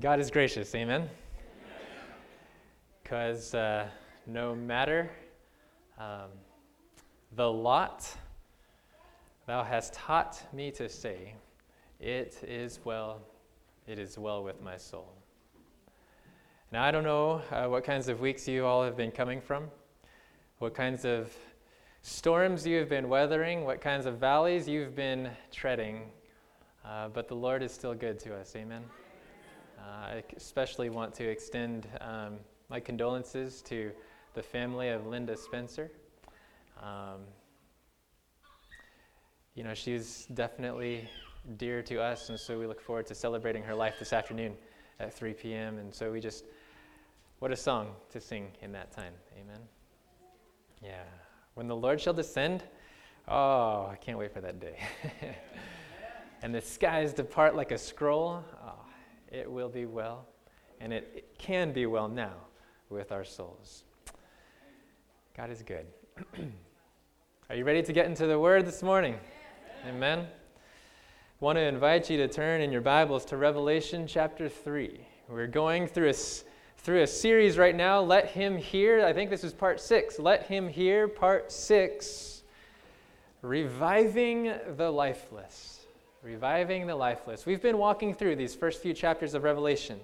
God is gracious, amen? Because uh, no matter um, the lot thou hast taught me to say, it is well, it is well with my soul. Now, I don't know uh, what kinds of weeks you all have been coming from, what kinds of storms you have been weathering, what kinds of valleys you've been treading, uh, but the Lord is still good to us. Amen. Uh, I especially want to extend um, my condolences to the family of Linda Spencer. Um, you know, she's definitely dear to us, and so we look forward to celebrating her life this afternoon at 3 p.m. And so we just, what a song to sing in that time. Amen. Yeah. When the Lord shall descend, oh, I can't wait for that day. and the skies depart like a scroll, oh, it will be well, and it, can be well now with our souls. God is good. Are you ready to get into the Word this morning? Amen. I want to invite you to turn in your Bibles to Revelation chapter 3. We're going through a, through a series right now, Let Him Hear. I think this is part 6. Let Him Hear, part 6. Reviving the Lifeless. Reviving the Lifeless. We've been walking through these first few chapters of Revelation.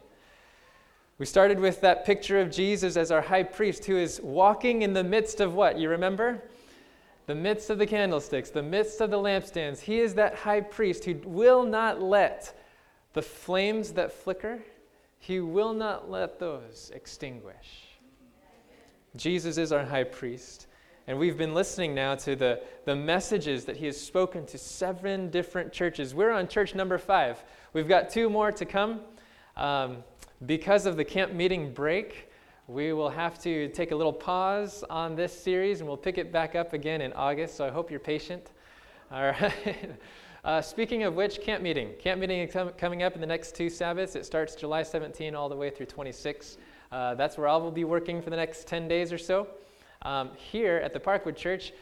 We started with that picture of Jesus as our high priest who is walking in the midst of what? You remember? the midst of the candlesticks, the midst of the lampstands. He is that high priest who will not let the flames that flicker, he will not let those extinguish. Jesus is our high priest. And we've been listening now to the, the messages that he has spoken to seven different churches. We're on church number five. We've got two more to come. Um, because of the camp meeting break, we will have to take a little pause on this series and we'll pick it back up again in August, so I hope you're patient. All right. Uh, speaking of which, camp meeting. Camp meeting is com- coming up in the next two Sabbaths. It starts July 17 all the way through 26. Uh, that's where I will be working for the next 10 days or so. Um, here at the Parkwood Church,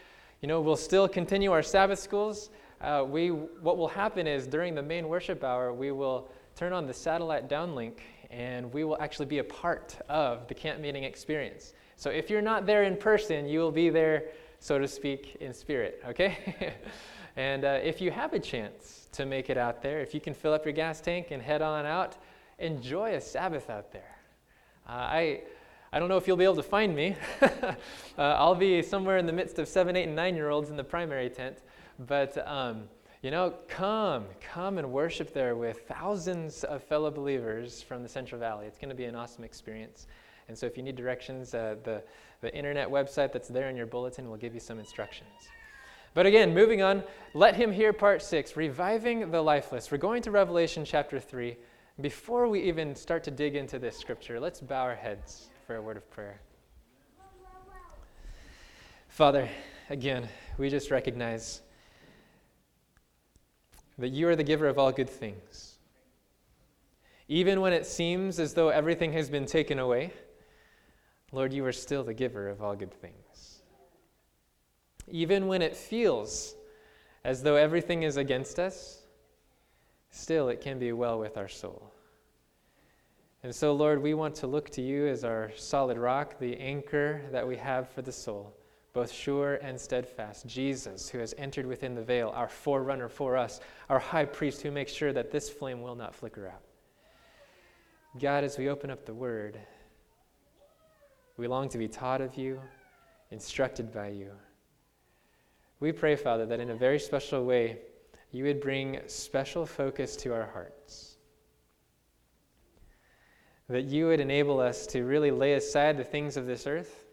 you know, we'll still continue our Sabbath schools. Uh, we, what will happen is during the main worship hour, we will turn on the satellite downlink and we will actually be a part of the camp meeting experience. So if you're not there in person, you will be there, so to speak, in spirit, okay? and uh, if you have a chance to make it out there, if you can fill up your gas tank and head on out, enjoy a Sabbath out there. Uh, I, I don't know if you'll be able to find me. uh, I'll be somewhere in the midst of seven, eight, and nine year olds in the primary tent, but um, you know, come, come and worship there with thousands of fellow believers from the Central Valley. It's going to be an awesome experience. And so if you need directions, uh, the, the internet website that's there in your bulletin will give you some instructions. But again, moving on, let him hear part six, reviving the lifeless. We're going to Revelation chapter three. Before we even start to dig into this scripture, let's bow our heads for a word of prayer. Father, again, we just recognize that you are the giver of all good things. Even when it seems as though everything has been taken away, Lord, you are still the giver of all good things. Even when it feels as though everything is against us, still it can be well with our soul. And so, Lord, we want to look to you as our solid rock, the anchor that we have for the soul both sure and steadfast. Jesus, who has entered within the veil, our forerunner for us, our high priest who makes sure that this flame will not flicker out. God, as we open up the word, we long to be taught of you, instructed by you. We pray, Father, that in a very special way, you would bring special focus to our hearts. That you would enable us to really lay aside the things of this earth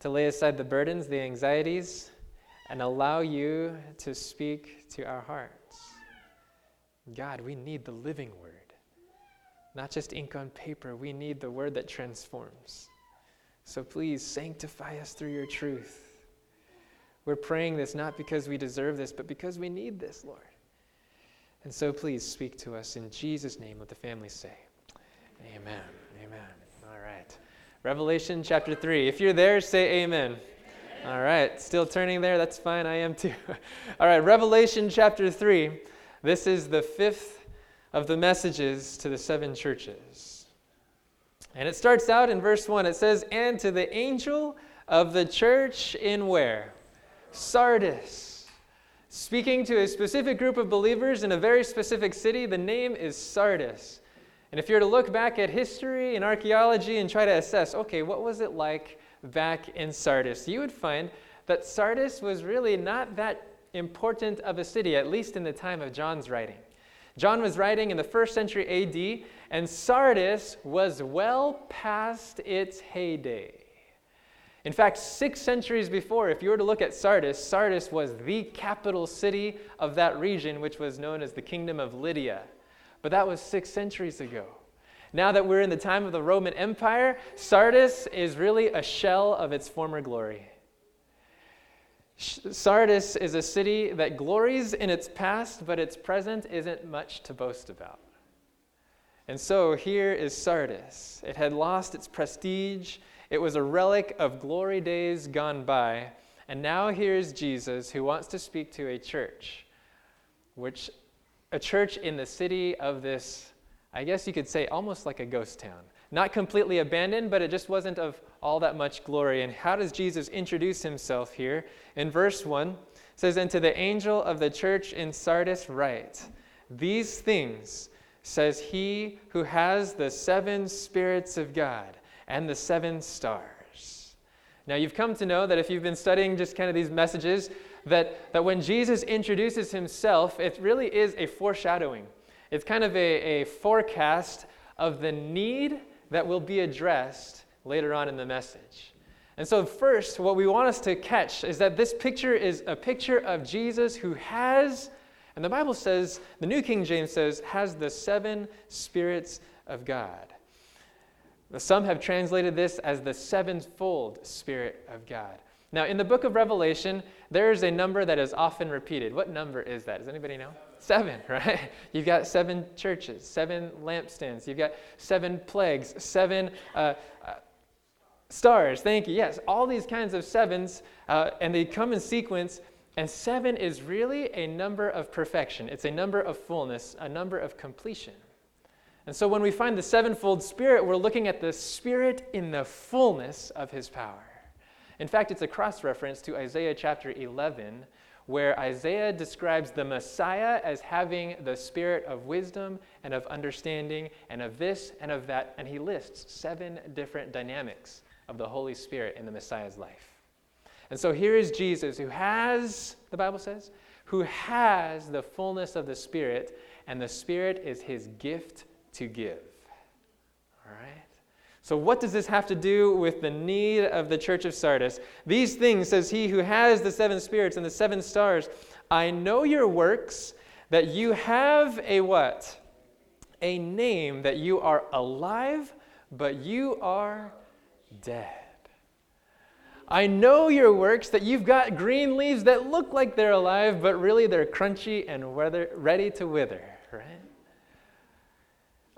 to lay aside the burdens, the anxieties, and allow you to speak to our hearts. God, we need the living word, not just ink on paper. We need the word that transforms. So please sanctify us through your truth. We're praying this not because we deserve this, but because we need this, Lord. And so please speak to us in Jesus' name. Let the family say, Amen. Amen. All right. Revelation chapter 3. If you're there, say amen. All right, still turning there? That's fine, I am too. All right, Revelation chapter 3. This is the fifth of the messages to the seven churches. And it starts out in verse 1. It says, And to the angel of the church in where? Sardis. Speaking to a specific group of believers in a very specific city, the name is Sardis. And if you were to look back at history and archaeology and try to assess, okay, what was it like back in Sardis, you would find that Sardis was really not that important of a city, at least in the time of John's writing. John was writing in the first century AD, and Sardis was well past its heyday. In fact, six centuries before, if you were to look at Sardis, Sardis was the capital city of that region, which was known as the Kingdom of Lydia. But that was six centuries ago. Now that we're in the time of the Roman Empire, Sardis is really a shell of its former glory. Sardis is a city that glories in its past, but its present isn't much to boast about. And so here is Sardis. It had lost its prestige, it was a relic of glory days gone by. And now here's Jesus who wants to speak to a church, which a church in the city of this, I guess you could say, almost like a ghost town. Not completely abandoned, but it just wasn't of all that much glory. And how does Jesus introduce himself here? In verse 1, says, And to the angel of the church in Sardis write, These things says he who has the seven spirits of God and the seven stars. Now, you've come to know that if you've been studying just kind of these messages, that, that when Jesus introduces himself, it really is a foreshadowing. It's kind of a, a forecast of the need that will be addressed later on in the message. And so, first, what we want us to catch is that this picture is a picture of Jesus who has, and the Bible says, the New King James says, has the seven spirits of God. Some have translated this as the sevenfold Spirit of God. Now, in the book of Revelation, there is a number that is often repeated. What number is that? Does anybody know? Seven, right? You've got seven churches, seven lampstands, you've got seven plagues, seven uh, uh, stars. Thank you. Yes, all these kinds of sevens, uh, and they come in sequence. And seven is really a number of perfection, it's a number of fullness, a number of completion. And so when we find the sevenfold Spirit, we're looking at the Spirit in the fullness of His power. In fact, it's a cross reference to Isaiah chapter 11, where Isaiah describes the Messiah as having the spirit of wisdom and of understanding and of this and of that. And he lists seven different dynamics of the Holy Spirit in the Messiah's life. And so here is Jesus who has, the Bible says, who has the fullness of the Spirit, and the Spirit is his gift to give. All right? So, what does this have to do with the need of the church of Sardis? These things, says he who has the seven spirits and the seven stars, I know your works, that you have a what? A name, that you are alive, but you are dead. I know your works, that you've got green leaves that look like they're alive, but really they're crunchy and weather, ready to wither, right?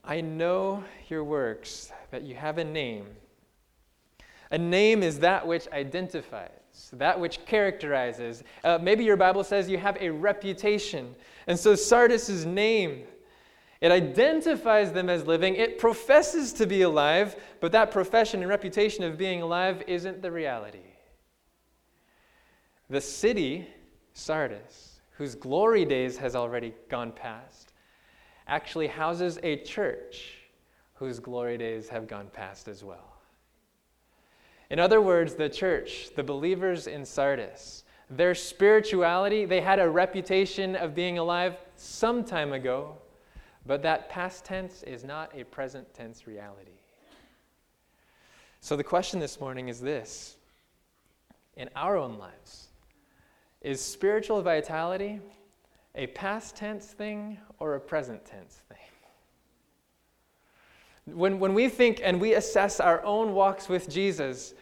I know your works, that you have a name. A name is that which identifies, that which characterizes. Uh, maybe your Bible says you have a reputation. And so Sardis' name, it identifies them as living. It professes to be alive, but that profession and reputation of being alive isn't the reality. The city, Sardis, whose glory days has already gone past, actually houses a church whose glory days have gone past as well. In other words, the church, the believers in Sardis, their spirituality, they had a reputation of being alive some time ago, but that past tense is not a present tense reality. So the question this morning is this In our own lives, is spiritual vitality a past tense thing or a present tense thing? When, when we think and we assess our own walks with Jesus,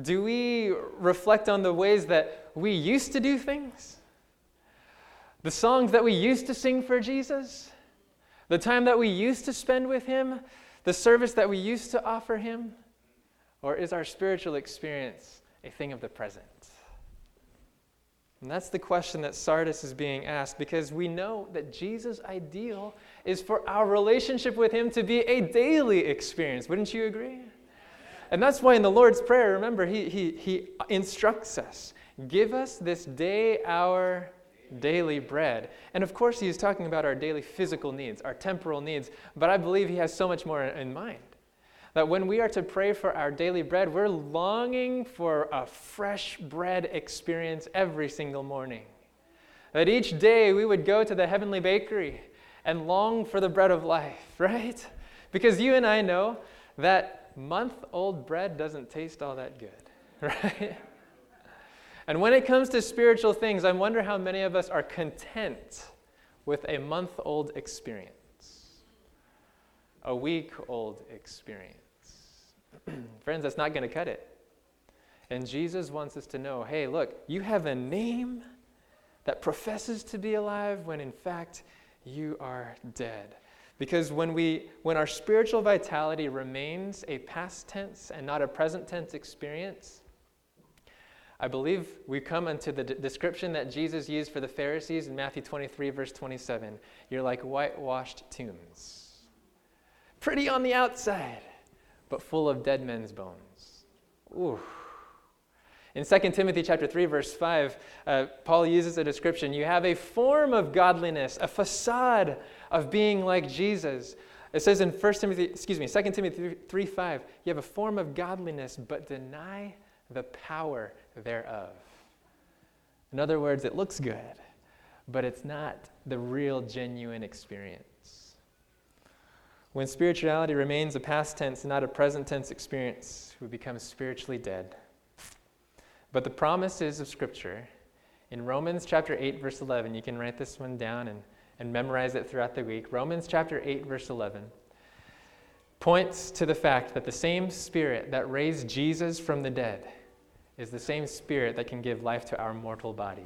do we reflect on the ways that we used to do things? The songs that we used to sing for Jesus? The time that we used to spend with Him? The service that we used to offer Him? Or is our spiritual experience a thing of the present? And that's the question that Sardis is being asked because we know that Jesus' ideal is for our relationship with Him to be a daily experience. Wouldn't you agree? And that's why in the Lord's Prayer, remember, He, he, he instructs us give us this day our daily bread. And of course, He's talking about our daily physical needs, our temporal needs, but I believe He has so much more in mind. That when we are to pray for our daily bread, we're longing for a fresh bread experience every single morning. That each day we would go to the heavenly bakery and long for the bread of life, right? Because you and I know that month old bread doesn't taste all that good, right? And when it comes to spiritual things, I wonder how many of us are content with a month old experience, a week old experience. Friends, that's not going to cut it. And Jesus wants us to know hey, look, you have a name that professes to be alive when in fact you are dead. Because when, we, when our spiritual vitality remains a past tense and not a present tense experience, I believe we come unto the d- description that Jesus used for the Pharisees in Matthew 23, verse 27. You're like whitewashed tombs. Pretty on the outside, but full of dead men's bones. Ooh. In 2 Timothy chapter 3 verse 5, uh, Paul uses a description. You have a form of godliness, a facade of being like Jesus. It says in 1 Timothy, excuse me, 2 Timothy 3 5, you have a form of godliness, but deny the power thereof. In other words, it looks good, but it's not the real, genuine experience. When spirituality remains a past tense not a present tense experience, we become spiritually dead. But the promises of Scripture in Romans chapter 8, verse 11, you can write this one down and, and memorize it throughout the week. Romans chapter 8, verse 11 points to the fact that the same Spirit that raised Jesus from the dead is the same Spirit that can give life to our mortal bodies.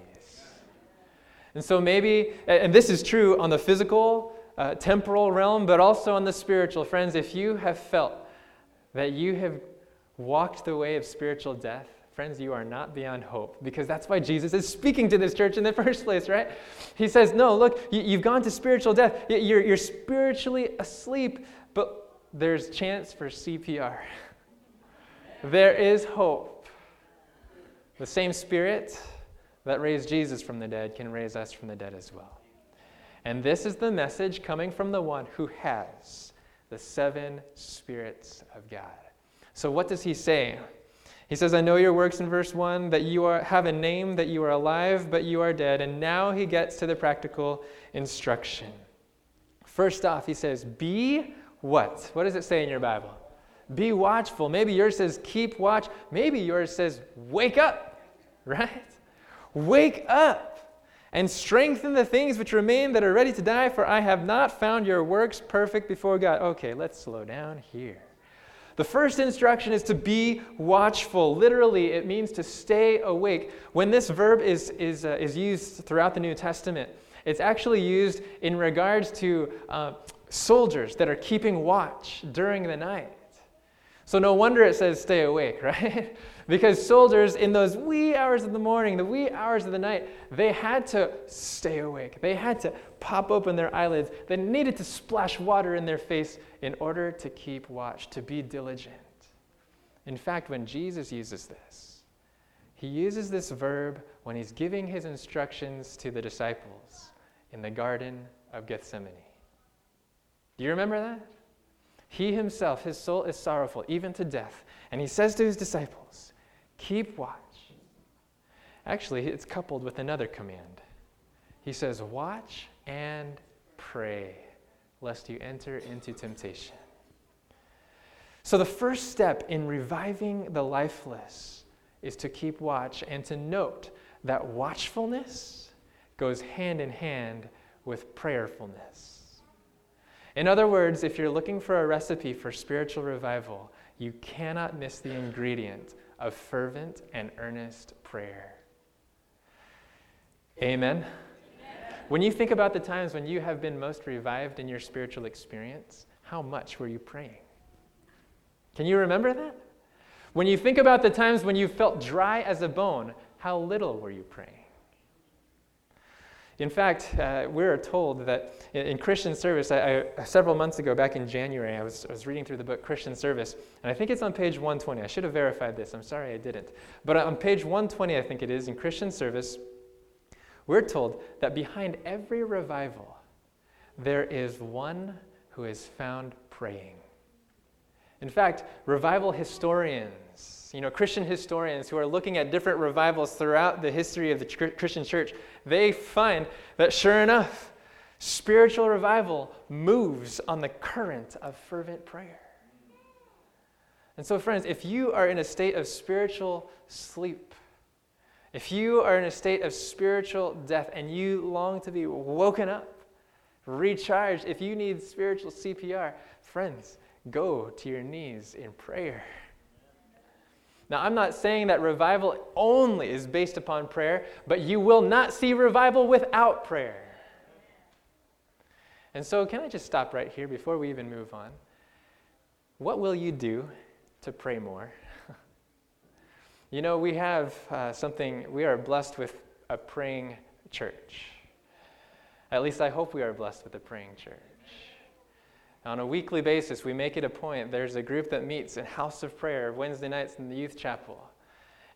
And so maybe, and this is true on the physical, uh, temporal realm, but also on the spiritual. Friends, if you have felt that you have walked the way of spiritual death, friends, you are not beyond hope because that's why Jesus is speaking to this church in the first place, right? He says, No, look, you, have gone to spiritual death. You're, you're spiritually asleep, but there's chance for CPR. There is hope. The same spirit that raised Jesus from the dead can raise us from the dead as well. And this is the message coming from the one who has the seven spirits of God. So, what does he say? He says, I know your works in verse 1, that you are, have a name, that you are alive, but you are dead. And now he gets to the practical instruction. First off, he says, Be what? What does it say in your Bible? Be watchful. Maybe yours says, Keep watch. Maybe yours says, Wake up, right? Wake up and strengthen the things which remain that are ready to die, for I have not found your works perfect before God. Okay, let's slow down here. The first instruction is to be watchful. Literally, it means to stay awake. When this verb is, is, uh, is used throughout the New Testament, it's actually used in regards to uh, soldiers that are keeping watch during the night. So, no wonder it says stay awake, right? Because soldiers, in those wee hours of the morning, the wee hours of the night, they had to stay awake. They had to pop open their eyelids. They needed to splash water in their face in order to keep watch, to be diligent. In fact, when Jesus uses this, he uses this verb when he's giving his instructions to the disciples in the Garden of Gethsemane. Do you remember that? He himself, his soul is sorrowful, even to death. And he says to his disciples, Keep watch. Actually, it's coupled with another command. He says, Watch and pray, lest you enter into temptation. So, the first step in reviving the lifeless is to keep watch and to note that watchfulness goes hand in hand with prayerfulness. In other words, if you're looking for a recipe for spiritual revival, you cannot miss the ingredient of fervent and earnest prayer. Amen. Amen. When you think about the times when you have been most revived in your spiritual experience, how much were you praying? Can you remember that? When you think about the times when you felt dry as a bone, how little were you praying? In fact, uh, we're told that in, in Christian service, I, I, several months ago, back in January, I was, I was reading through the book Christian Service, and I think it's on page 120. I should have verified this. I'm sorry I didn't. But on page 120, I think it is, in Christian Service, we're told that behind every revival, there is one who is found praying. In fact, revival historians, you know, Christian historians who are looking at different revivals throughout the history of the Christian church, they find that sure enough, spiritual revival moves on the current of fervent prayer. And so, friends, if you are in a state of spiritual sleep, if you are in a state of spiritual death and you long to be woken up, recharged, if you need spiritual CPR, friends, go to your knees in prayer. Now, I'm not saying that revival only is based upon prayer, but you will not see revival without prayer. And so, can I just stop right here before we even move on? What will you do to pray more? you know, we have uh, something, we are blessed with a praying church. At least I hope we are blessed with a praying church. On a weekly basis, we make it a point. There's a group that meets in House of Prayer Wednesday nights in the youth chapel.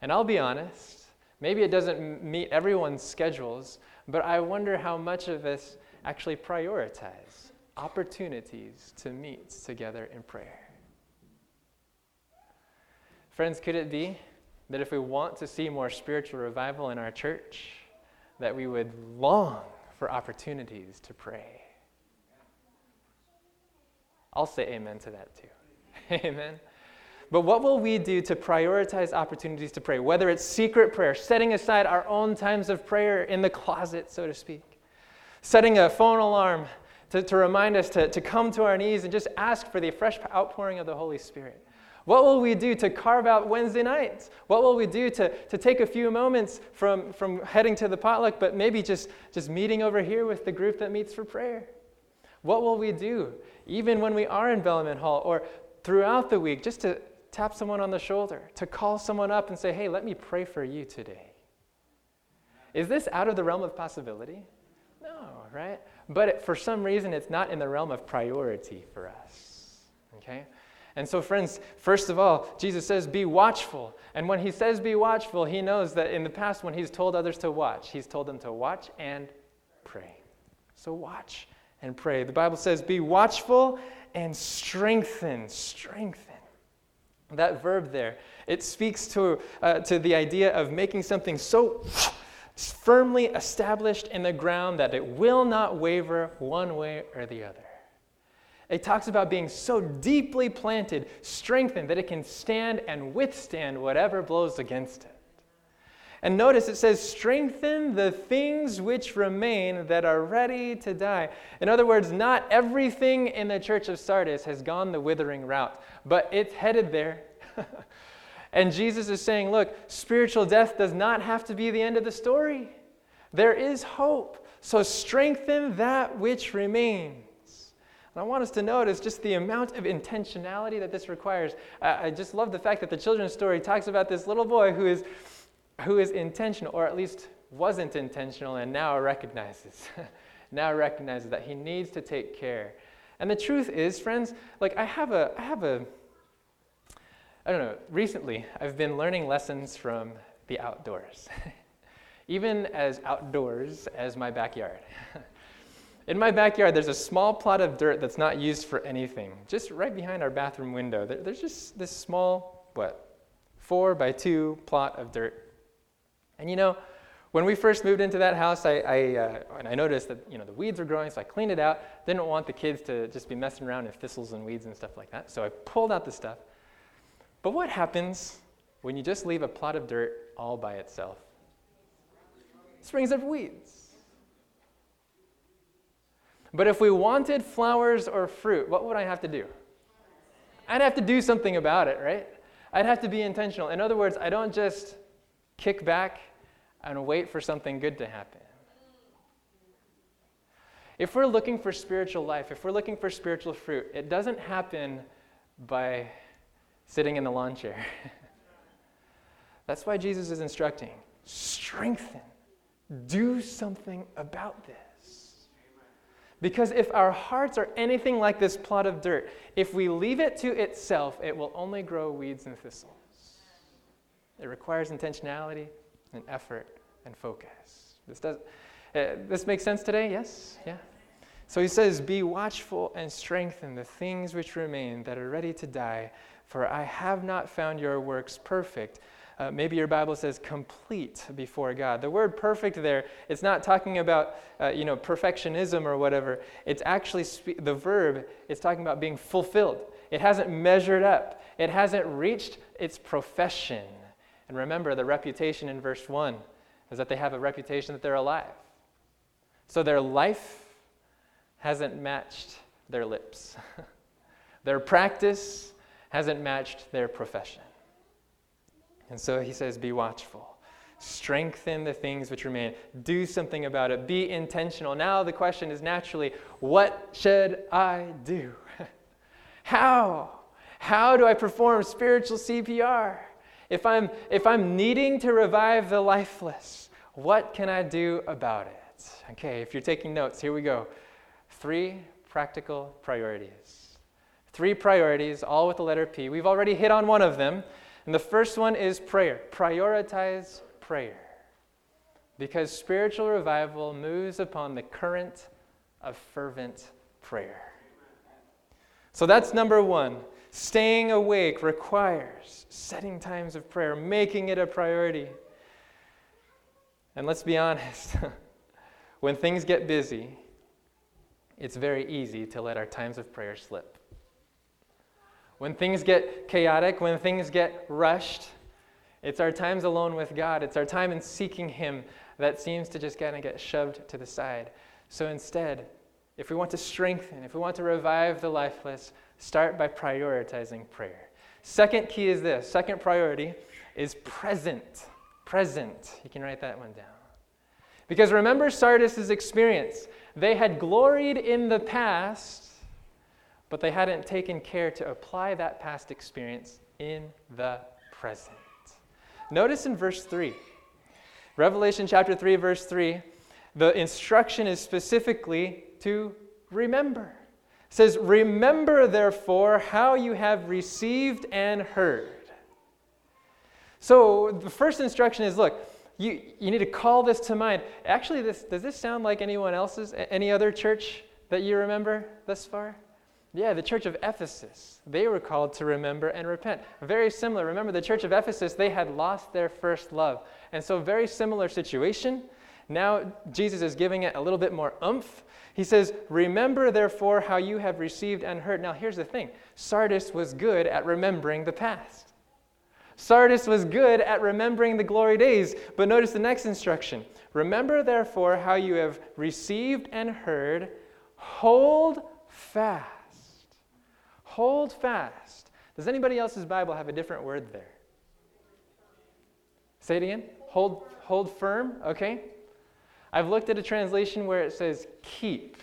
And I'll be honest, maybe it doesn't meet everyone's schedules, but I wonder how much of us actually prioritize opportunities to meet together in prayer. Friends, could it be that if we want to see more spiritual revival in our church, that we would long for opportunities to pray? I'll say amen to that too. amen. But what will we do to prioritize opportunities to pray? Whether it's secret prayer, setting aside our own times of prayer in the closet, so to speak, setting a phone alarm to, to remind us to, to come to our knees and just ask for the fresh outpouring of the Holy Spirit. What will we do to carve out Wednesday nights? What will we do to, to take a few moments from, from heading to the potluck, but maybe just, just meeting over here with the group that meets for prayer? What will we do, even when we are in Bellman Hall or throughout the week, just to tap someone on the shoulder, to call someone up and say, hey, let me pray for you today? Is this out of the realm of possibility? No, right? But it, for some reason, it's not in the realm of priority for us. Okay? And so, friends, first of all, Jesus says, be watchful. And when he says be watchful, he knows that in the past, when he's told others to watch, he's told them to watch and pray. So, watch and pray. The Bible says, Be watchful and strengthen. Strengthen. That verb there, it speaks to, uh, to the idea of making something so firmly established in the ground that it will not waver one way or the other. It talks about being so deeply planted, strengthened, that it can stand and withstand whatever blows against it. And notice it says, strengthen the things which remain that are ready to die. In other words, not everything in the church of Sardis has gone the withering route, but it's headed there. and Jesus is saying, look, spiritual death does not have to be the end of the story. There is hope. So strengthen that which remains. And I want us to notice just the amount of intentionality that this requires. I, just love the fact that the children's story talks about this little boy who is who is intentional, or at least wasn't intentional, and now recognizes, now recognizes that he needs to take care. And the truth is, friends, like I have a, I have a, I don't know, recently I've been learning lessons from the outdoors, even as outdoors as my backyard. In my backyard, there's a small plot of dirt that's not used for anything, just right behind our bathroom window. there's just this small, what, four by two plot of dirt and you know, when we first moved into that house, I, I, uh, and I noticed that you know, the weeds were growing, so I cleaned it out. Didn't want the kids to just be messing around in thistles and weeds and stuff like that. So I pulled out the stuff. But what happens when you just leave a plot of dirt all by itself? It springs up weeds. But if we wanted flowers or fruit, what would I have to do? I'd have to do something about it, right? I'd have to be intentional. In other words, I don't just kick back and wait for something good to happen. If we're looking for spiritual life, if we're looking for spiritual fruit, it doesn't happen by sitting in the lawn chair. That's why Jesus is instructing strengthen do something about this. Because if our hearts are anything like this plot of dirt, if we leave it to itself, it will only grow weeds and thistles. It requires intentionality and effort and focus. This does uh, this makes sense today? Yes? Yeah. So he says, "Be watchful and strengthen the things which remain that are ready to die, for I have not found your works perfect." Uh, maybe your Bible says complete before God. The word perfect there, it's not talking about, uh, you know, perfectionism or whatever. It's actually, spe- the verb, it's talking about being fulfilled. It hasn't measured up. It hasn't reached its profession. And remember, the reputation in verse 1 is that they have a reputation that they're alive. So their life hasn't matched their lips. their practice hasn't matched their profession. And so he says, Be watchful. Strengthen the things which remain. Do something about it. Be intentional. Now the question is naturally, what should I do? How? How do I perform spiritual CPR? If I'm, if I'm needing to revive the lifeless, what can I do about it? Okay, if you're taking notes, here we go. Three practical priorities. Three priorities, all with the letter P. We've already hit on one of them. And the first one is prayer. Prioritize prayer. Because spiritual revival moves upon the current of fervent prayer. So that's number one. Staying awake requires setting times of prayer, making it a priority. And let's be honest, when things get busy, it's very easy to let our times of prayer slip. When things get chaotic, when things get rushed, it's our times alone with God. It's our time in seeking Him that seems to just kind of get shoved to the side. So instead, if we want to strengthen, if we want to revive the lifeless, start by prioritizing prayer. Second key is this second priority is present. Present. You can write that one down. Because remember Sardis' experience. They had gloried in the past but they hadn't taken care to apply that past experience in the present. Notice in verse 3, Revelation chapter 3, verse 3, the instruction is specifically to remember. It says, Remember therefore how you have received and heard. So the first instruction is look, you, you need to call this to mind. Actually, this, does this sound like anyone else's, any other church that you remember thus far? Yeah, the church of Ephesus. They were called to remember and repent. Very similar. Remember, the church of Ephesus, they had lost their first love. And so, very similar situation. Now, Jesus is giving it a little bit more oomph. He says, Remember, therefore, how you have received and heard. Now, here's the thing Sardis was good at remembering the past. Sardis was good at remembering the glory days. But notice the next instruction Remember, therefore, how you have received and heard, hold fast Hold fast. Does anybody else's Bible have a different word there? Say it again. Hold, hold firm, okay? I've looked at a translation where it says keep.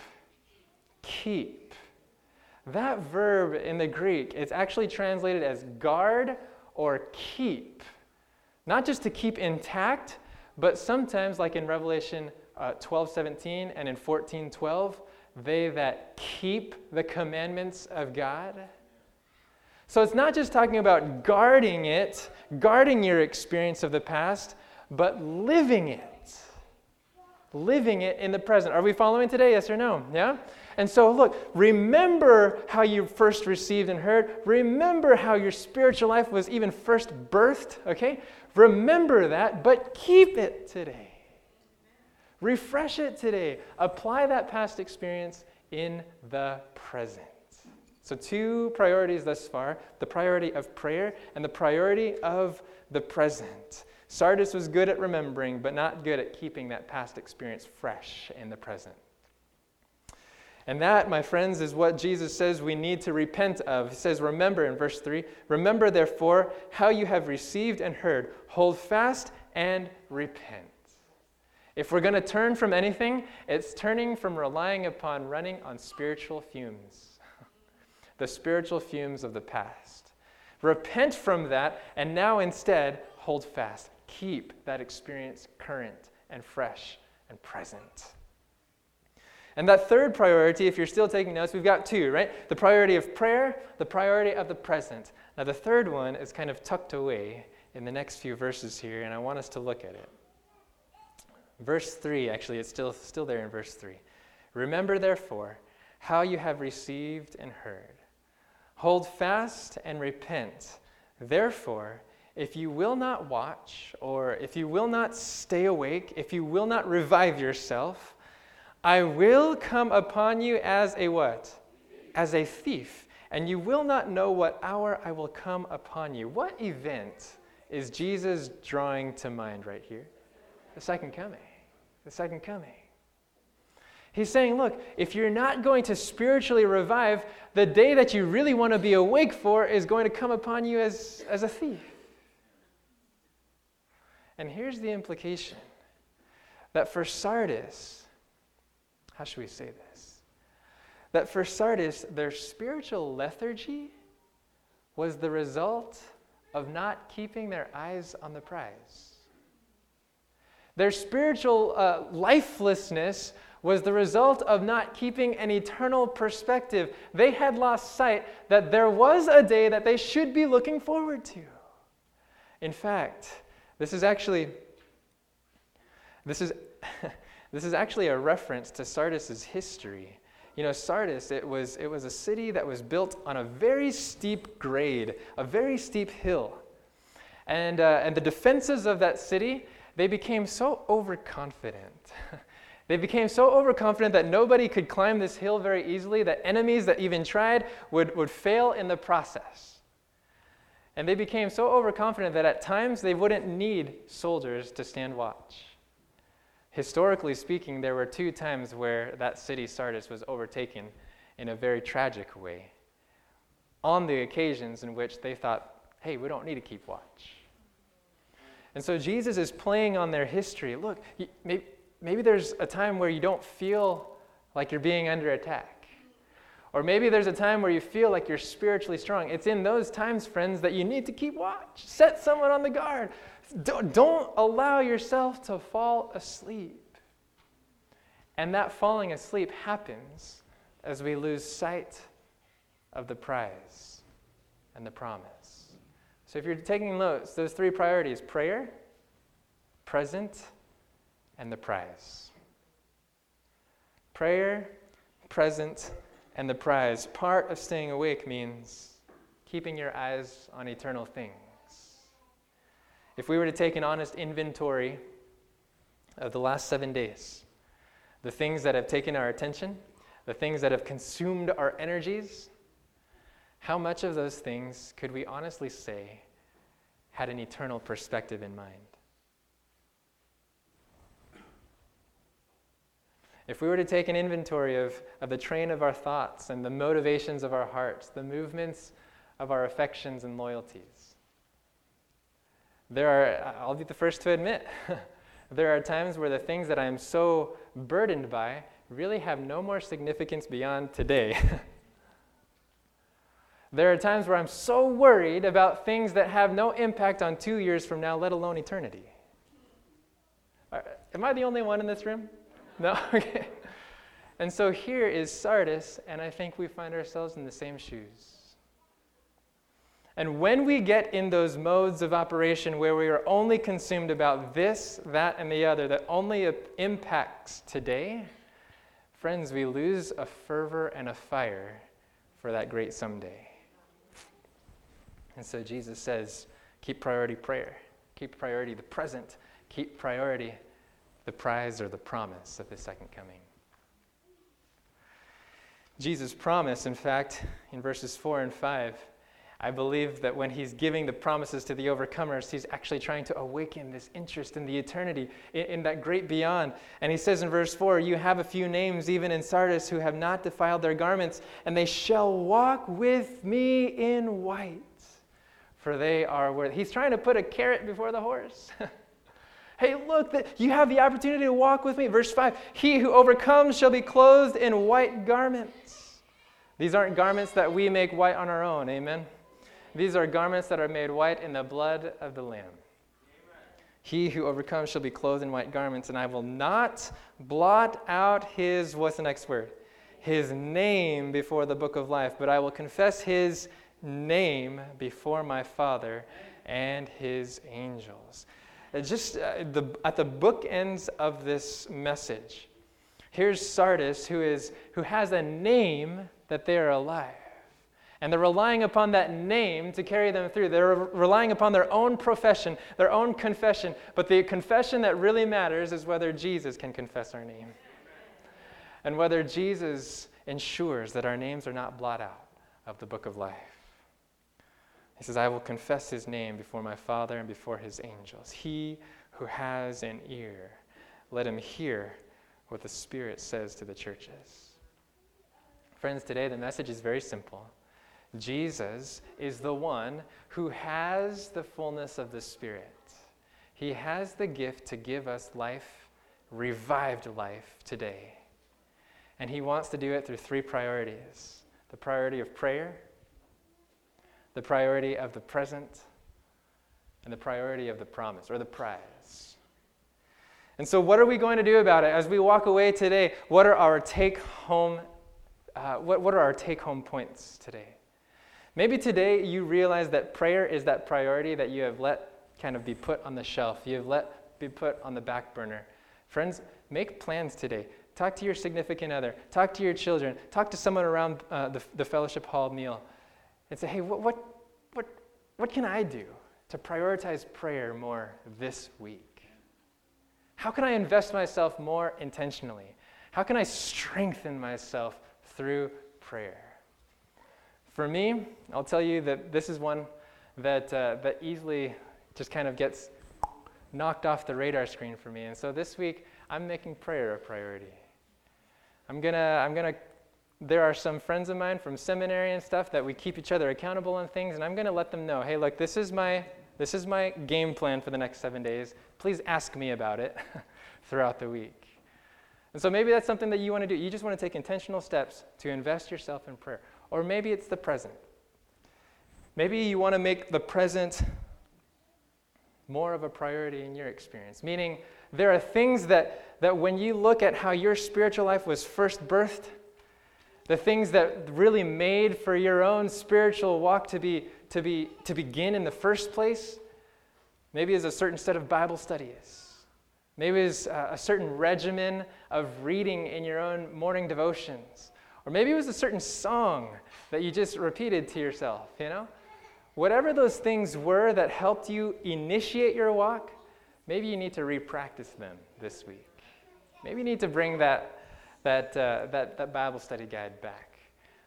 Keep. That verb in the Greek is actually translated as guard or keep. Not just to keep intact, but sometimes, like in Revelation uh, 12 17 and in 14 12, they that keep the commandments of God. So it's not just talking about guarding it, guarding your experience of the past, but living it. Living it in the present. Are we following today? Yes or no? Yeah? And so, look, remember how you first received and heard. Remember how your spiritual life was even first birthed, okay? Remember that, but keep it today. Refresh it today. Apply that past experience in the present. So, two priorities thus far the priority of prayer and the priority of the present. Sardis was good at remembering, but not good at keeping that past experience fresh in the present. And that, my friends, is what Jesus says we need to repent of. He says, Remember in verse 3 Remember, therefore, how you have received and heard. Hold fast and repent. If we're going to turn from anything, it's turning from relying upon running on spiritual fumes, the spiritual fumes of the past. Repent from that, and now instead hold fast. Keep that experience current and fresh and present. And that third priority, if you're still taking notes, we've got two, right? The priority of prayer, the priority of the present. Now, the third one is kind of tucked away in the next few verses here, and I want us to look at it. Verse 3, actually, it's still, still there in verse 3. Remember, therefore, how you have received and heard. Hold fast and repent. Therefore, if you will not watch, or if you will not stay awake, if you will not revive yourself, I will come upon you as a what? As a thief, and you will not know what hour I will come upon you. What event is Jesus drawing to mind right here? The second coming. The second coming. He's saying, look, if you're not going to spiritually revive, the day that you really want to be awake for is going to come upon you as, as a thief. And here's the implication that for Sardis, how should we say this? That for Sardis, their spiritual lethargy was the result of not keeping their eyes on the prize. Their spiritual uh, lifelessness was the result of not keeping an eternal perspective. They had lost sight that there was a day that they should be looking forward to. In fact, this is actually this is this is actually a reference to Sardis's history. You know, Sardis, it was, it was a city that was built on a very steep grade, a very steep hill. And, uh, and the defenses of that city, they became so overconfident. they became so overconfident that nobody could climb this hill very easily, that enemies that even tried would, would fail in the process. And they became so overconfident that at times they wouldn't need soldiers to stand watch. Historically speaking, there were two times where that city, Sardis, was overtaken in a very tragic way. On the occasions in which they thought, hey, we don't need to keep watch. And so Jesus is playing on their history. Look, maybe, there's a time where you don't feel like you're being under attack. Or maybe there's a time where you feel like you're spiritually strong. It's in those times, friends, that you need to keep watch. Set someone on the guard. Don't, don't allow yourself to fall asleep. And that falling asleep happens as we lose sight of the prize and the promise. So if you're taking notes, those three priorities prayer, present, and the prize. Prayer, present, and the prize. Part of staying awake means keeping your eyes on eternal things. If we were to take an honest inventory of the last seven days, the things that have taken our attention, the things that have consumed our energies, how much of those things could we honestly say had an eternal perspective in mind? If we were to take an inventory of, of the train of our thoughts and the motivations of our hearts, the movements of our affections and loyalties, there are, I'll be the first to admit, there are times where the things that I'm so burdened by really have no more significance beyond today. there are times where I'm so worried about things that have no impact on two years from now, let alone eternity. Am I the only one in this room? No? Okay. And so here is Sardis, and I think we find ourselves in the same shoes. And when we get in those modes of operation where we are only consumed about this, that, and the other, that only impacts today, friends, we lose a fervor and a fire for that great someday. And so Jesus says, keep priority prayer, keep priority the present, keep priority the prize or the promise of the second coming. Jesus' promise, in fact, in verses 4 and 5, I believe that when he's giving the promises to the overcomers, he's actually trying to awaken this interest in the eternity, in, in, that great beyond. And he says in verse 4 You have a few names, even in Sardis, who have not defiled their garments, and they shall walk with me in white, for they are worthy. He's trying to put a carrot before the horse. hey, look, you have the opportunity to walk with me. Verse 5 He who overcomes shall be clothed in white garments. These aren't garments that we make white on our own. Amen. These are garments that are made white in the blood of the Lamb. He who overcomes shall be clothed in white garments, and I will not blot out his, what's the next word? His name before the book of life, but I will confess his name before my Father and his angels. Just uh, the, at the bookends of this message, here's Sardis who, is, who has a name that they are alive. And they're relying upon that name to carry them through. They're relying upon their own profession, their own confession. But the confession that really matters is whether Jesus can confess our name. And whether Jesus ensures that our names are not blotted out of the book of life. He says, I will confess his name before my Father and before his angels. He who has an ear, let him hear what the Spirit says to the churches. Friends, today the message is very simple. Jesus is the one who has the fullness of the Spirit. He has the gift to give us life, revived life today. And He wants to do it through three priorities the priority of prayer, the priority of the present, and the priority of the promise or the prize. And so, what are we going to do about it as we walk away today? What are our take home? Uh, what, what are our take home points today? Maybe today you realize that prayer is that priority that you have let kind of be put on the shelf, you have let be put on the back burner. Friends, make plans today. Talk to your significant other, talk to your children, talk to someone around uh, the, the fellowship hall meal, and say, hey, what, what, what, what can I do to prioritize prayer more this week? How can I invest myself more intentionally? How can I strengthen myself through prayer? For me, I'll tell you that this is one that, uh, that easily just kind of gets knocked off the radar screen for me. And so this week, I'm making prayer a priority. I'm gonna, I'm gonna, there are some friends of mine from seminary and stuff that we keep each other accountable on things, and I'm gonna let them know, hey, look, this is my, this is my game plan for the next seven days. Please ask me about it throughout the week. And so maybe that's something that you want to do. You just want to take intentional steps to invest yourself in prayer. Or maybe it's the present. Maybe you want to make the present more of a priority in your experience, meaning there are things that, that when you look at how your spiritual life was first birthed, the things that really made for your own spiritual walk to, be, to, be, to begin in the first place, maybe is a certain set of Bible studies. Maybe is a certain regimen of reading in your own morning devotions. Or maybe it was a certain song that you just repeated to yourself, you know? Whatever those things were that helped you initiate your walk, maybe you need to repractice them this week. Maybe you need to bring that, that, uh, that, that Bible study guide back.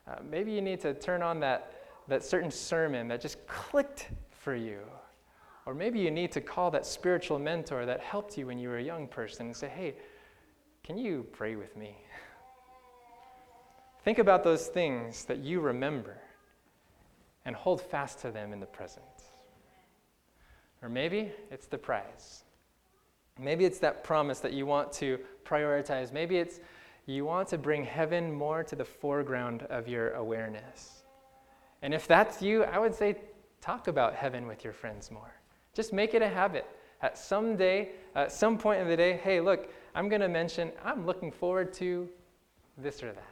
Uh, maybe you need to turn on that, that certain sermon that just clicked for you. Or maybe you need to call that spiritual mentor that helped you when you were a young person and say, hey, can you pray with me? Think about those things that you remember and hold fast to them in the present. Or maybe it's the prize. Maybe it's that promise that you want to prioritize. Maybe it's you want to bring heaven more to the foreground of your awareness. And if that's you, I would say talk about heaven with your friends more. Just make it a habit. At some day, at some point in the day, hey, look, I'm going to mention, I'm looking forward to this or that.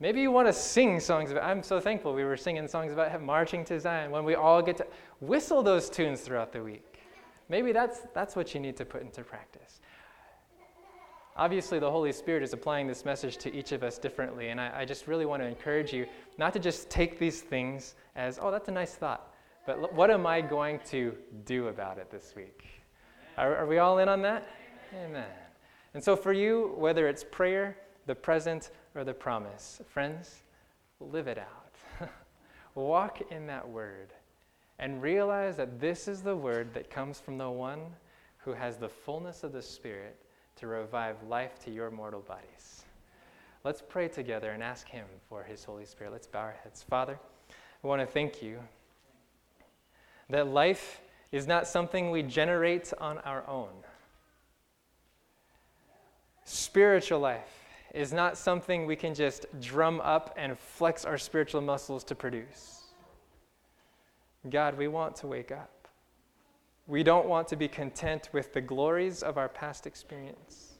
Maybe you want to sing songs about, I'm so thankful we were singing songs about marching to Zion when we all get to whistle those tunes throughout the week. Maybe that's, that's what you need to put into practice. Obviously, the Holy Spirit is applying this message to each of us differently, and I, I just really want to encourage you not to just take these things as, oh, that's a nice thought, but what am I going to do about it this week? Are, are we all in on that? Amen. Amen. And so, for you, whether it's prayer, the present, or the promise. Friends, live it out. Walk in that word and realize that this is the word that comes from the one who has the fullness of the Spirit to revive life to your mortal bodies. Let's pray together and ask Him for His Holy Spirit. Let's bow our heads. Father, I want to thank you that life is not something we generate on our own. Spiritual life is not something we can just drum up and flex our spiritual muscles to produce. God, we want to wake up. We don't want to be content with the glories of our past experience.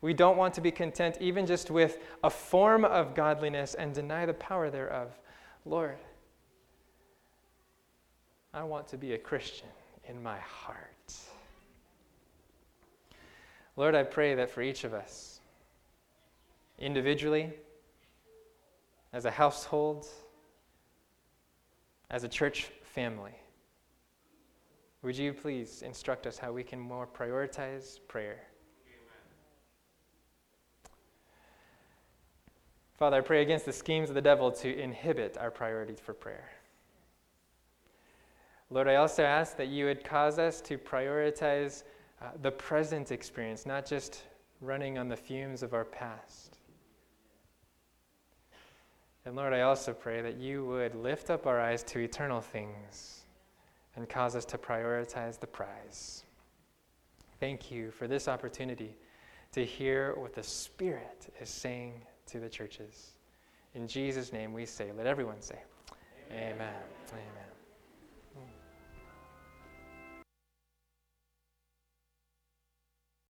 We don't want to be content even just with a form of godliness and deny the power thereof. Lord, I want to be a Christian in my heart. Lord, I pray that for each of us, individually, as a household, as a church family, would you please instruct us how we can more prioritize prayer? Father, I pray against the schemes of the devil to inhibit our priorities for prayer. Lord, I also ask that you would cause us to prioritize uh, the present experience, not just running on the fumes of our past. And Lord, I also pray that you would lift up our eyes to eternal things and cause us to prioritize the prize. Thank you for this opportunity to hear what the Spirit is saying to the churches. In Jesus' name we say, let everyone say, Amen. Amen. Amen.